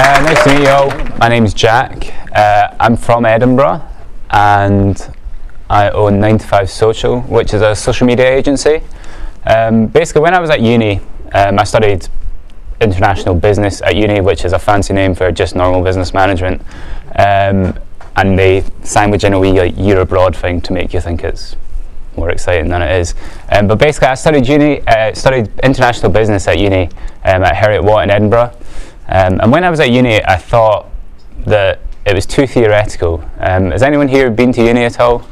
Uh, nice to meet you all. My name's Jack. Uh, I'm from Edinburgh and I own 95 Social, which is a social media agency. Um, basically, when I was at uni, um, I studied international business at uni, which is a fancy name for just normal business management. Um, and they sandwich in a wee like, year abroad thing to make you think it's more exciting than it is. Um, but basically, I studied uni, uh, studied international business at uni um, at Heriot Watt in Edinburgh. Um, and when I was at uni, I thought that it was too theoretical. Um, has anyone here been to uni at all?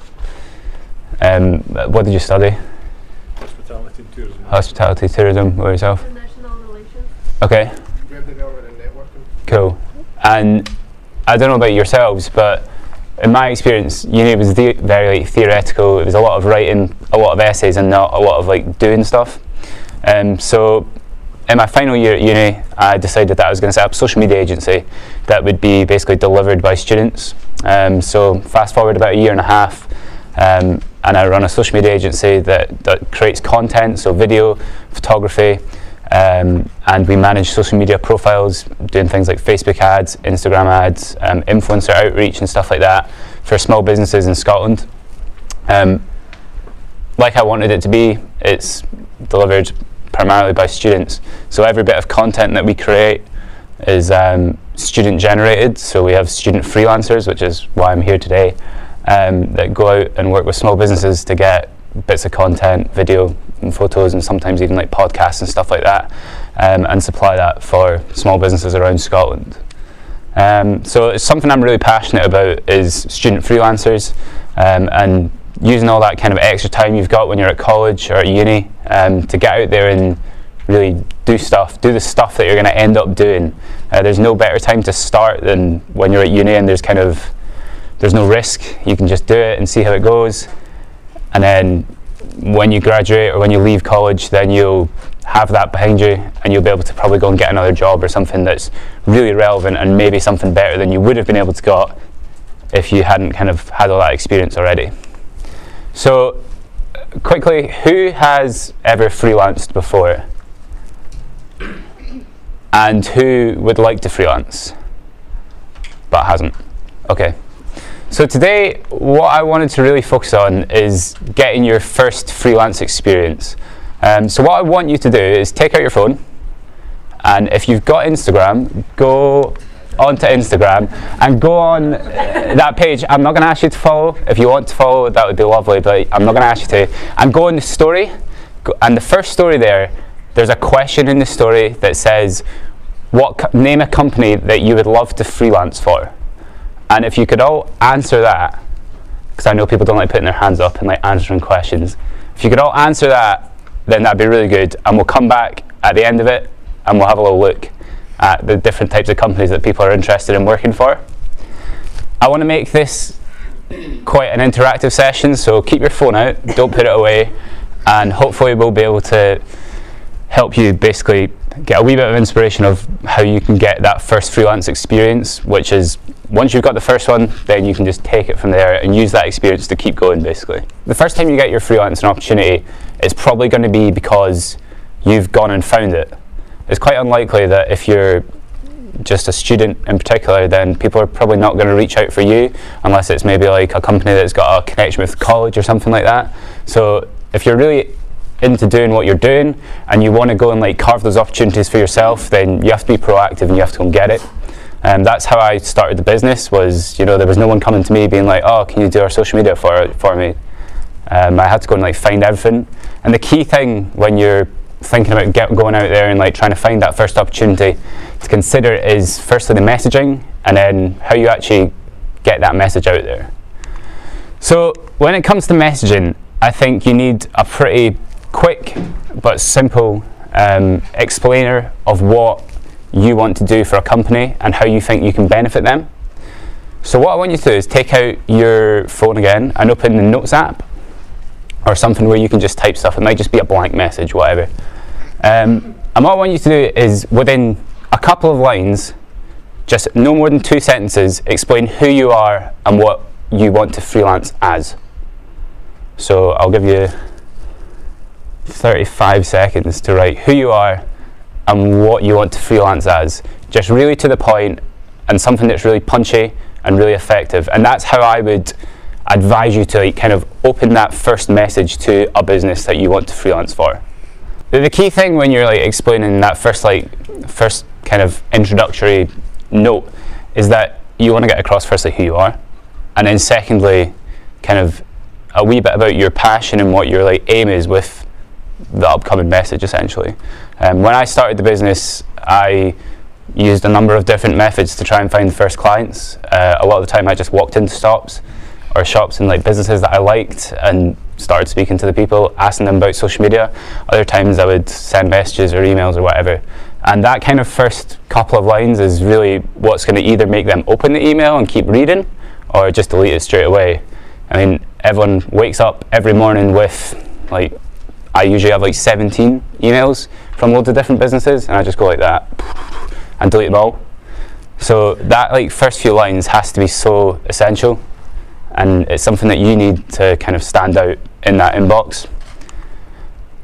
Um, what did you study? Hospitality and tourism. Hospitality, tourism, or yourself? International relations. Okay, Web development and networking. cool. And I don't know about yourselves, but in my experience, uni was the- very like, theoretical. It was a lot of writing, a lot of essays, and not a lot of like doing stuff. Um, so, in my final year at uni, I decided that I was going to set up a social media agency that would be basically delivered by students. Um, so, fast forward about a year and a half, um, and I run a social media agency that, that creates content, so video, photography, um, and we manage social media profiles, doing things like Facebook ads, Instagram ads, um, influencer outreach, and stuff like that for small businesses in Scotland. Um, like I wanted it to be, it's delivered primarily by students. So every bit of content that we create is um, student generated. So we have student freelancers, which is why I'm here today, um, that go out and work with small businesses to get bits of content, video, and photos, and sometimes even like podcasts and stuff like that, um, and supply that for small businesses around Scotland. Um, so it's something I'm really passionate about is student freelancers um, and using all that kind of extra time you've got when you're at college or at uni um, to get out there and really do stuff, do the stuff that you're going to end up doing. Uh, there's no better time to start than when you're at uni and there's kind of there's no risk. You can just do it and see how it goes. And then when you graduate or when you leave college, then you'll have that behind you and you'll be able to probably go and get another job or something that's really relevant and maybe something better than you would have been able to got if you hadn't kind of had all that experience already. So, quickly, who has ever freelanced before? And who would like to freelance but hasn't? Okay. So today, what I wanted to really focus on is getting your first freelance experience. Um, so what I want you to do is take out your phone, and if you've got Instagram, go onto Instagram and go on that page. I'm not going to ask you to follow. If you want to follow, that would be lovely, but I'm not going to ask you to. And go on the story, and the first story there, there's a question in the story that says, "What co- name a company that you would love to freelance for?" And if you could all answer that, because I know people don't like putting their hands up and like answering questions. If you could all answer that, then that'd be really good. And we'll come back at the end of it and we'll have a little look at the different types of companies that people are interested in working for. I want to make this quite an interactive session, so keep your phone out, don't put it away, and hopefully we'll be able to help you basically get a wee bit of inspiration of how you can get that first freelance experience, which is once you've got the first one, then you can just take it from there and use that experience to keep going basically. The first time you get your freelancing opportunity, it's probably going to be because you've gone and found it. It's quite unlikely that if you're just a student in particular, then people are probably not going to reach out for you unless it's maybe like a company that's got a connection with college or something like that. So if you're really into doing what you're doing and you want to go and like carve those opportunities for yourself, then you have to be proactive and you have to go and get it. Um, that's how I started the business. Was you know there was no one coming to me being like, oh, can you do our social media for for me? Um, I had to go and like find everything. And the key thing when you're thinking about get, going out there and like trying to find that first opportunity to consider is firstly the messaging and then how you actually get that message out there. So when it comes to messaging, I think you need a pretty quick but simple um, explainer of what you want to do for a company and how you think you can benefit them. So what I want you to do is take out your phone again and open the Notes app or something where you can just type stuff. It might just be a blank message, whatever. Um, and what I want you to do is within a couple of lines, just no more than two sentences, explain who you are and what you want to freelance as. So I'll give you 35 seconds to write who you are and what you want to freelance as. just really to the point and something that's really punchy and really effective. And that's how I would advise you to like, kind of open that first message to a business that you want to freelance for. The, the key thing when you're like explaining that first like first kind of introductory note is that you want to get across firstly who you are, and then secondly, kind of a wee bit about your passion and what your like aim is with the upcoming message essentially. Um, when I started the business, I used a number of different methods to try and find the first clients. Uh, a lot of the time, I just walked into stops or shops and like businesses that I liked and started speaking to the people, asking them about social media. Other times, I would send messages or emails or whatever. And that kind of first couple of lines is really what's going to either make them open the email and keep reading, or just delete it straight away. I mean, everyone wakes up every morning with like I usually have like 17 emails from loads of different businesses, and I just go like that and delete them all. So that like first few lines has to be so essential, and it's something that you need to kind of stand out in that inbox.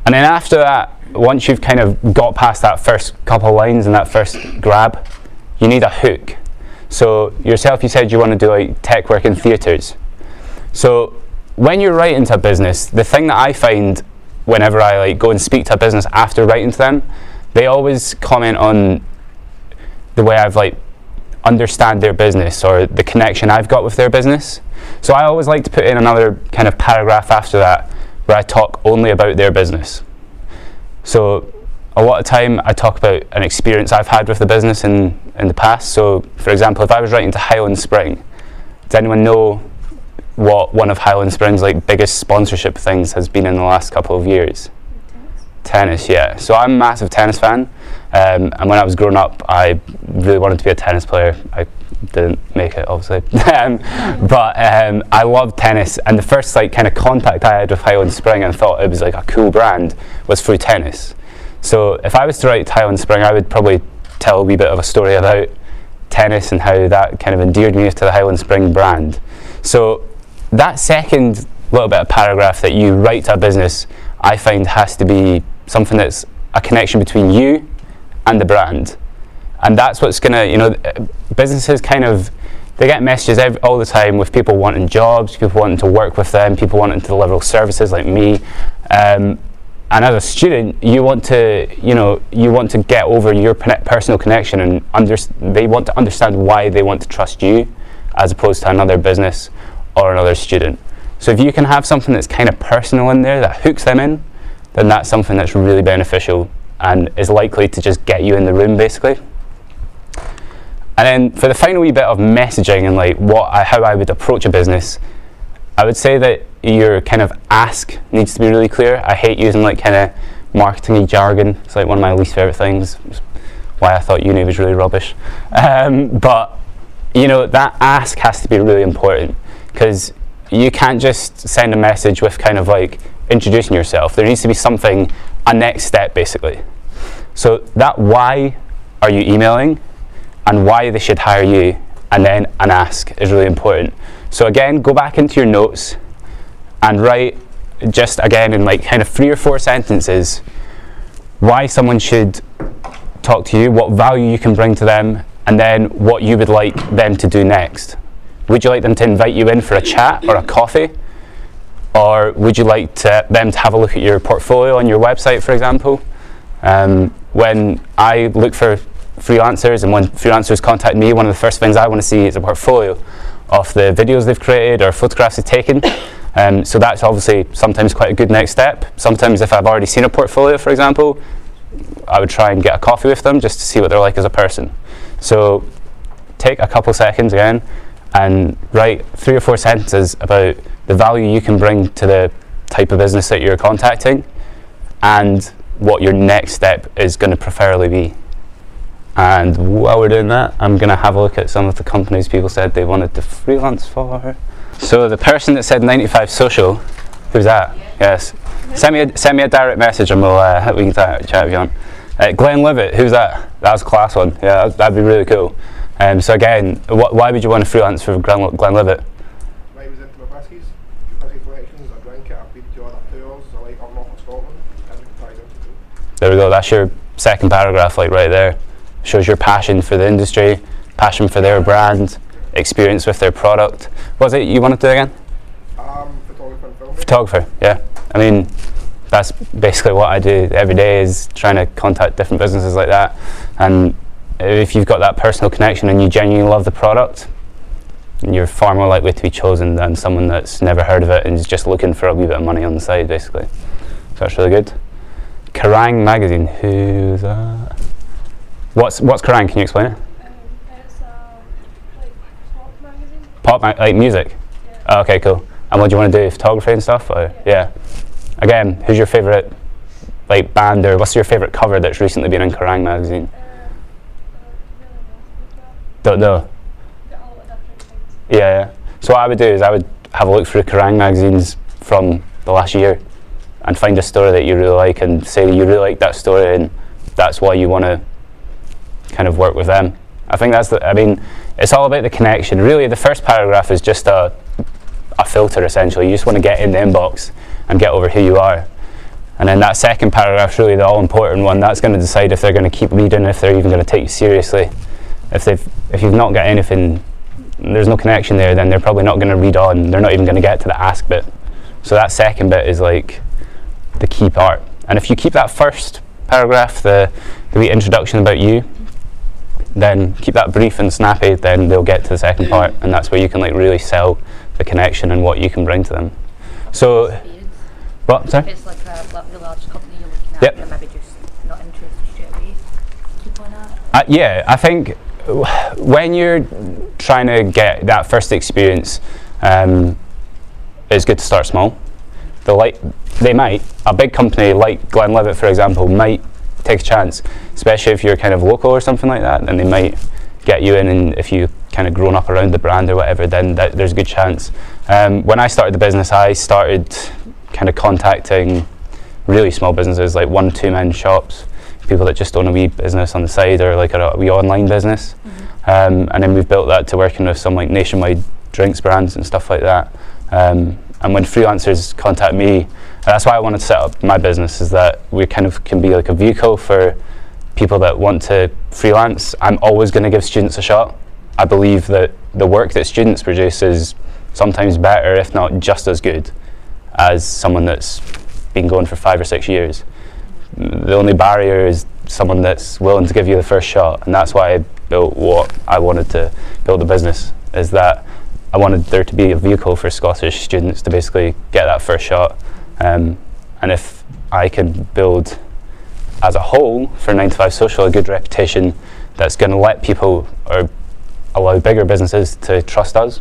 And then after that, once you've kind of got past that first couple lines and that first grab, you need a hook. So yourself, you said you want to do like tech work in theatres. So when you're writing to a business, the thing that I find whenever I like go and speak to a business after writing to them, they always comment on the way I've like understand their business or the connection I've got with their business. So I always like to put in another kind of paragraph after that where I talk only about their business. So a lot of time I talk about an experience I've had with the business in, in the past. So for example, if I was writing to Highland Spring, does anyone know what one of Highland Springs' like biggest sponsorship things has been in the last couple of years? Tennis, yeah. So I'm a massive tennis fan, um, and when I was growing up, I really wanted to be a tennis player. I didn't make it, obviously, um, but um, I love tennis. And the first like kind of contact I had with Highland Spring and thought it was like a cool brand was through tennis. So if I was to write Highland Spring, I would probably tell a wee bit of a story about tennis and how that kind of endeared me to the Highland Spring brand. So that second little bit of paragraph that you write to a business, I find has to be something that's a connection between you and the brand. And that's what's going to, you know, businesses kind of, they get messages every, all the time with people wanting jobs, people wanting to work with them, people wanting to deliver services like me. Um, and as a student, you want to, you know, you want to get over your personal connection and under, they want to understand why they want to trust you as opposed to another business or another student. So if you can have something that's kind of personal in there that hooks them in, then that's something that's really beneficial and is likely to just get you in the room basically. And then for the final wee bit of messaging and like what I, how I would approach a business, I would say that your kind of ask needs to be really clear. I hate using like kind of marketing jargon. It's like one of my least favorite things. Why I thought uni was really rubbish. Um, but you know that ask has to be really important because you can't just send a message with kind of like introducing yourself. There needs to be something, a next step basically. So that why are you emailing and why they should hire you and then an ask is really important. So again, go back into your notes and write just again in like kind of three or four sentences why someone should talk to you, what value you can bring to them, and then what you would like them to do next. Would you like them to invite you in for a chat or a coffee? Or would you like to, them to have a look at your portfolio on your website, for example? Um, when I look for freelancers and when freelancers contact me, one of the first things I want to see is a portfolio of the videos they've created or photographs they've taken. Um, so that's obviously sometimes quite a good next step. Sometimes if I've already seen a portfolio, for example, I would try and get a coffee with them just to see what they're like as a person. So take a couple seconds again, and write three or four sentences about the value you can bring to the type of business that you're contacting and what your next step is going to preferably be. And while we're doing that, I'm going to have a look at some of the companies people said they wanted to freelance for. So the person that said 95 social, who's that? Yes. Send me a, send me a direct message and we'll uh, we can chat if you want. Uh, Glenlivet, who's that? That was a class one. Yeah, that'd be really cool. Um, so again, wh- why would you want to freelance for Glen- Glenlivet? I was into my whiskies, whisky collections, I drank it, I've been to other tours, I like up north of Scotland, everything ties into it. There we go. That's your second paragraph, like right there. shows your passion for the industry, passion for their brand, experience with their product. What was it you wanted to do again? Um, photographer. Photographer, yeah. I mean, that's basically what I do every day is trying to contact different businesses like that. And if you've got that personal connection and you genuinely love the product, you're far more likely to be chosen than someone that's never heard of it and is just looking for a wee bit of money on the side, basically. So that's really good. Kerrang magazine, who's that? What's what's Kerrang? Can you explain it? Um, it's a like pop magazine. Pop, ma- like music. Yeah. Oh, okay, cool. And what do you want to do? Photography and stuff? Or, yeah. Again, who's your favorite like band or what's your favorite cover that's recently been in Kerrang magazine? Uh, uh. Don't know. Got a lot of different things. Yeah, yeah. So what I would do is I would have a look through Kerrang magazines from the last year and find a story that you really like and say you really like that story and that's why you want to kind of work with them. I think that's the, I mean, it's all about the connection. Really, the first paragraph is just a, a filter essentially. You just want to get in the inbox and get over who you are. And then that second paragraph is really the all important one. That's going to decide if they're going to keep reading, if they're even going to take you seriously. If they've, if you've not got anything, there's no connection there, then they're probably not going to read on. They're not even going to get to the ask bit. So that second bit is like the key part. And if you keep that first paragraph, the, the wee introduction about you, then keep that brief and snappy, then they'll get to the second part, and that's where you can like really sell the connection and what you can bring to them. So, experience. what? Sorry? If it's like a like, really large company you're looking at, Yep. you're maybe just not interested straight away. Keep on that. Uh, yeah, I think w- when you're trying to get that first experience, um, it's good to start small. The like, they might a big company like Glenlivet, for example, might take a chance, especially if you're kind of local or something like that. Then they might get you in, and if you kind of grown up around the brand or whatever, then that, there's a good chance. Um, when I started the business, I started kind of contacting really small businesses like one, two man shops, people that just own a wee business on the side or like a, wee online business. Um, and then we've built that to working with some like nationwide drinks brands and stuff like that. Um, and when freelancers contact me, and that's why I wanted to set up my business is that we kind of can be like a vehicle for people that want to freelance. I'm always going to give students a shot. I believe that the work that students produce is sometimes better, if not just as good, as someone that's been going for five or six years. The only barrier is someone that's willing to give you the first shot, and that's why I built what I wanted to build the business. Is that I wanted there to be a vehicle for Scottish students to basically get that first shot, um, and if I can build as a whole for 9 to 5 social a good reputation that's going to let people or allow bigger businesses to trust us,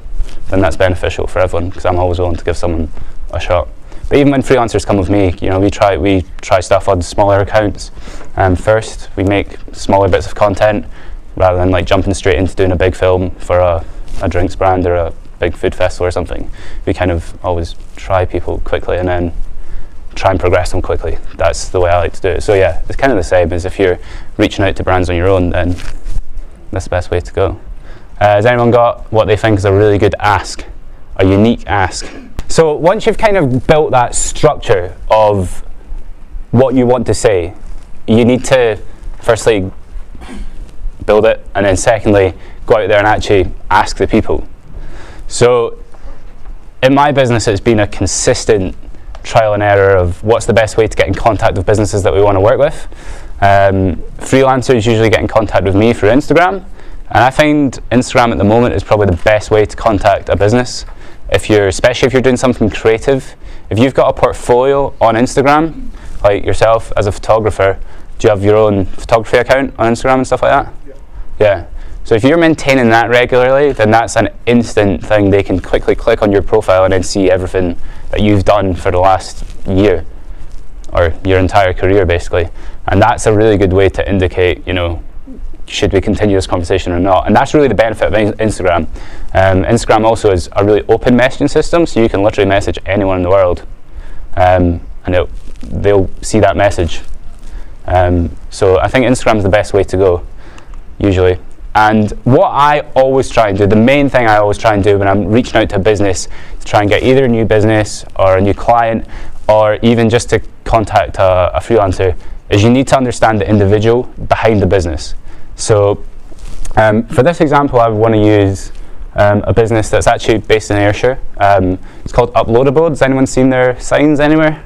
then that's beneficial for everyone because I'm always willing to give someone a shot. But even when freelancers come with me, you know, we try we try stuff on smaller accounts um, first. We make smaller bits of content rather than like jumping straight into doing a big film for a, a drinks brand or a big food festival or something. We kind of always try people quickly and then try and progress them quickly. That's the way I like to do it. So yeah, it's kind of the same as if you're reaching out to brands on your own, then that's the best way to go. Uh, has anyone got what they think is a really good ask, a unique ask? So once you've kind of built that structure of what you want to say, you need to firstly build it, and then secondly go out there and actually ask the people. So in my business, it's been a consistent trial and error of what's the best way to get in contact with businesses that we want to work with. Um, freelancers usually get in contact with me through Instagram, and I find Instagram at the moment is probably the best way to contact a business. If you're, especially if you're doing something creative, if you've got a portfolio on Instagram, like yourself as a photographer, do you have your own photography account on Instagram and stuff like that? Yeah. Yeah. So if you're maintaining that regularly, then that's an instant thing. They can quickly click on your profile and then see everything that you've done for the last year or your entire career, basically. And that's a really good way to indicate, you know, should we continue this conversation or not? And that's really the benefit of in- Instagram. Um, Instagram also is a really open messaging system, so you can literally message anyone in the world, um, and they'll see that message. Um, so I think Instagram is the best way to go, usually. And what I always try and do, the main thing I always try and do when I'm reaching out to a business to try and get either a new business or a new client or even just to contact a, a freelancer, is you need to understand the individual behind the business. So um, for this example, I want to use um, a business that's actually based in Ayrshire. Um, it's called Uploadable. Has anyone seen their signs anywhere?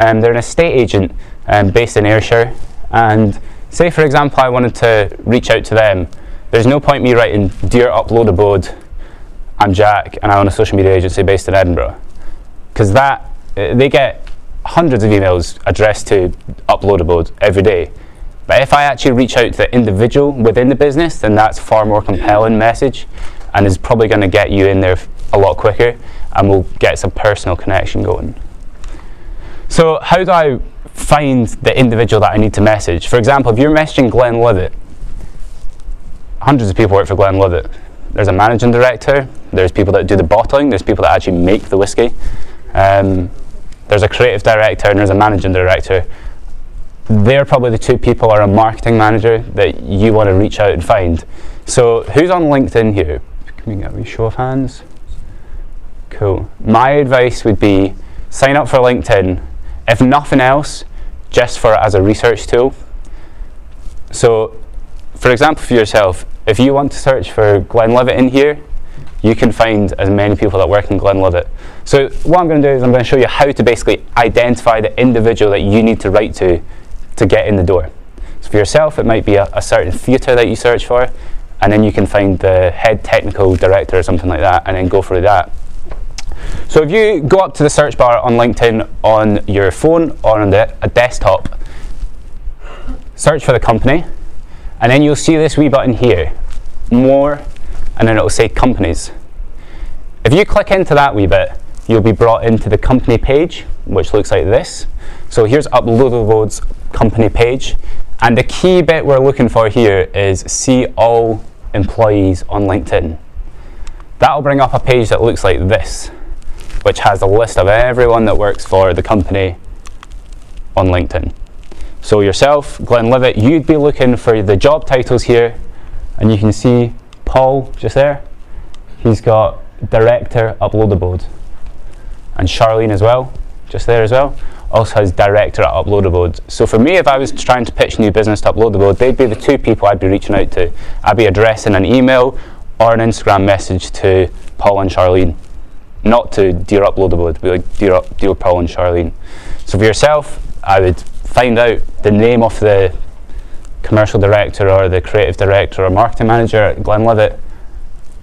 Um, they're an estate agent um, based in Ayrshire. And say, for example, I wanted to reach out to them. There's no point me writing, Dear Uploadable, I'm Jack and I own a social media agency based in Edinburgh. Because that, uh, they get hundreds of emails addressed to Uploadable every day. But if I actually reach out to the individual within the business, then that's far more compelling message and is probably going to get you in there a lot quicker and we'll get some personal connection going. So how do I find the individual that I need to message? For example, if you're messaging Glenlivet, hundreds of people work for Glenlivet. There's a managing director, there's people that do the bottling, there's people that actually make the whiskey. Um, there's a creative director and there's a managing director. They're probably the two people or a marketing manager that you want to reach out and find. So who's on LinkedIn here? Can we get a wee show of hands? Cool. My advice would be sign up for LinkedIn. If nothing else, just for it as a research tool. So, for example, for yourself, if you want to search for Glenlivet in here, you can find as many people that work in Glenlivet. So, what I'm going to do is I'm going to show you how to basically identify the individual that you need to write to to get in the door. So, for yourself, it might be a, a certain theatre that you search for, and then you can find the head technical director or something like that, and then go through that. So if you go up to the search bar on LinkedIn on your phone or on the, a desktop, search for the company, and then you'll see this wee button here, more, and then it'll say companies. If you click into that wee bit, you'll be brought into the company page, which looks like this. So here's Uploadable's company page, and the key bit we're looking for here is see all employees on LinkedIn. That'll bring up a page that looks like this which has a list of everyone that works for the company on LinkedIn. So yourself, Glenlivet, you'd be looking for the job titles here, and you can see Paul just there. He's got Director Uploadable. And Charlene as well, just there as well, also has Director at Uploadable. So for me, if I was trying to pitch new business to Uploadable, they'd be the two people I'd be reaching out to. I'd be addressing an email or an Instagram message to Paul and Charlene not to Dear Uploadable, it'd be like Dear, Dear Paul and Charlene. So for yourself, I would find out the name of the commercial director or the creative director or marketing manager at Glenlivet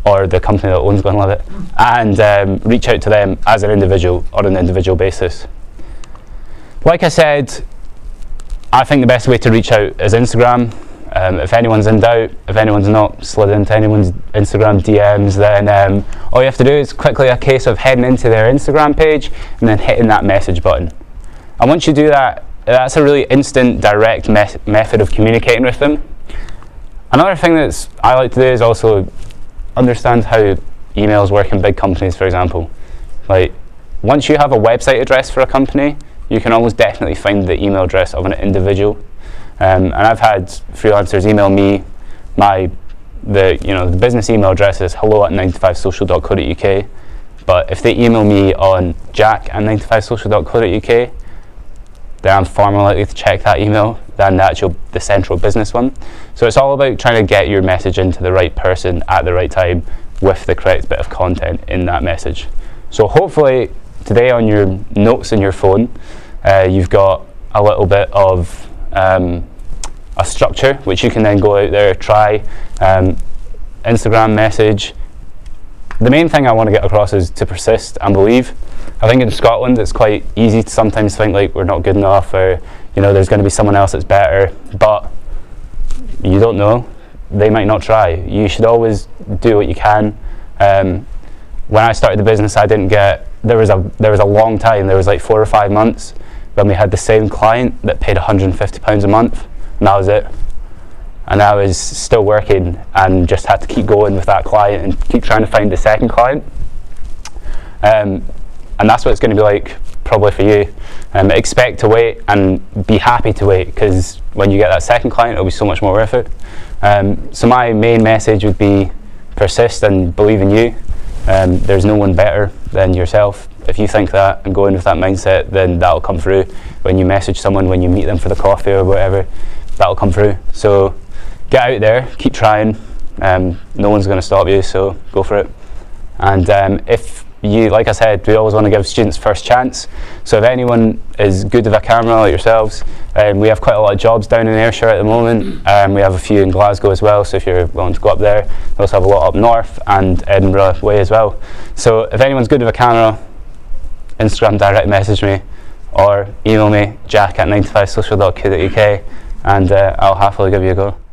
or the company that owns Glenlivet and um, reach out to them as an individual on an individual basis. Like I said, I think the best way to reach out is Instagram. Um, if anyone's in doubt, if anyone's not slid into anyone's Instagram DMs, then um, all you have to do is quickly a case of heading into their Instagram page and then hitting that message button. And once you do that, that's a really instant, direct me- method of communicating with them. Another thing that I like to do is also understand how emails work in big companies, for example. Like, once you have a website address for a company, you can almost definitely find the email address of an individual. Um, and I've had freelancers email me my the you know the business email address is hello at 95social.co.uk. But if they email me on jack at 95social.co.uk, then I'm far more likely to check that email than the actual the central business one. So it's all about trying to get your message into the right person at the right time with the correct bit of content in that message. So hopefully today on your notes in your phone, uh, you've got a little bit of um, a structure which you can then go out there try um, Instagram message. The main thing I want to get across is to persist and believe. I think in Scotland it's quite easy to sometimes think like we're not good enough or you know there's going to be someone else that's better, but you don't know. They might not try. You should always do what you can. Um, when I started the business, I didn't get there was a there was a long time. There was like four or five months when we had the same client that paid 150 pounds a month, and that was it. And I was still working and just had to keep going with that client and keep trying to find the second client. Um, and that's what it's going to be like probably for you. Um, expect to wait and be happy to wait because when you get that second client, it'll be so much more worth it. Um, so my main message would be persist and believe in you. Um, there's no one better than yourself. If you think that and go in with that mindset, then that'll come through when you message someone, when you meet them for the coffee or whatever. That'll come through. So get out there, keep trying. Um, no one's going to stop you, so go for it. And um, if you, like I said, we always want to give students first chance. So if anyone is good with a camera like yourselves, um, we have quite a lot of jobs down in Ayrshire at the moment. Um, we have a few in Glasgow as well, so if you're willing to go up there, we also have a lot up north and Edinburgh way as well. So if anyone's good with a camera, Instagram direct message me or email me jack at 95social.co.uk and uh, I'll happily give you a go.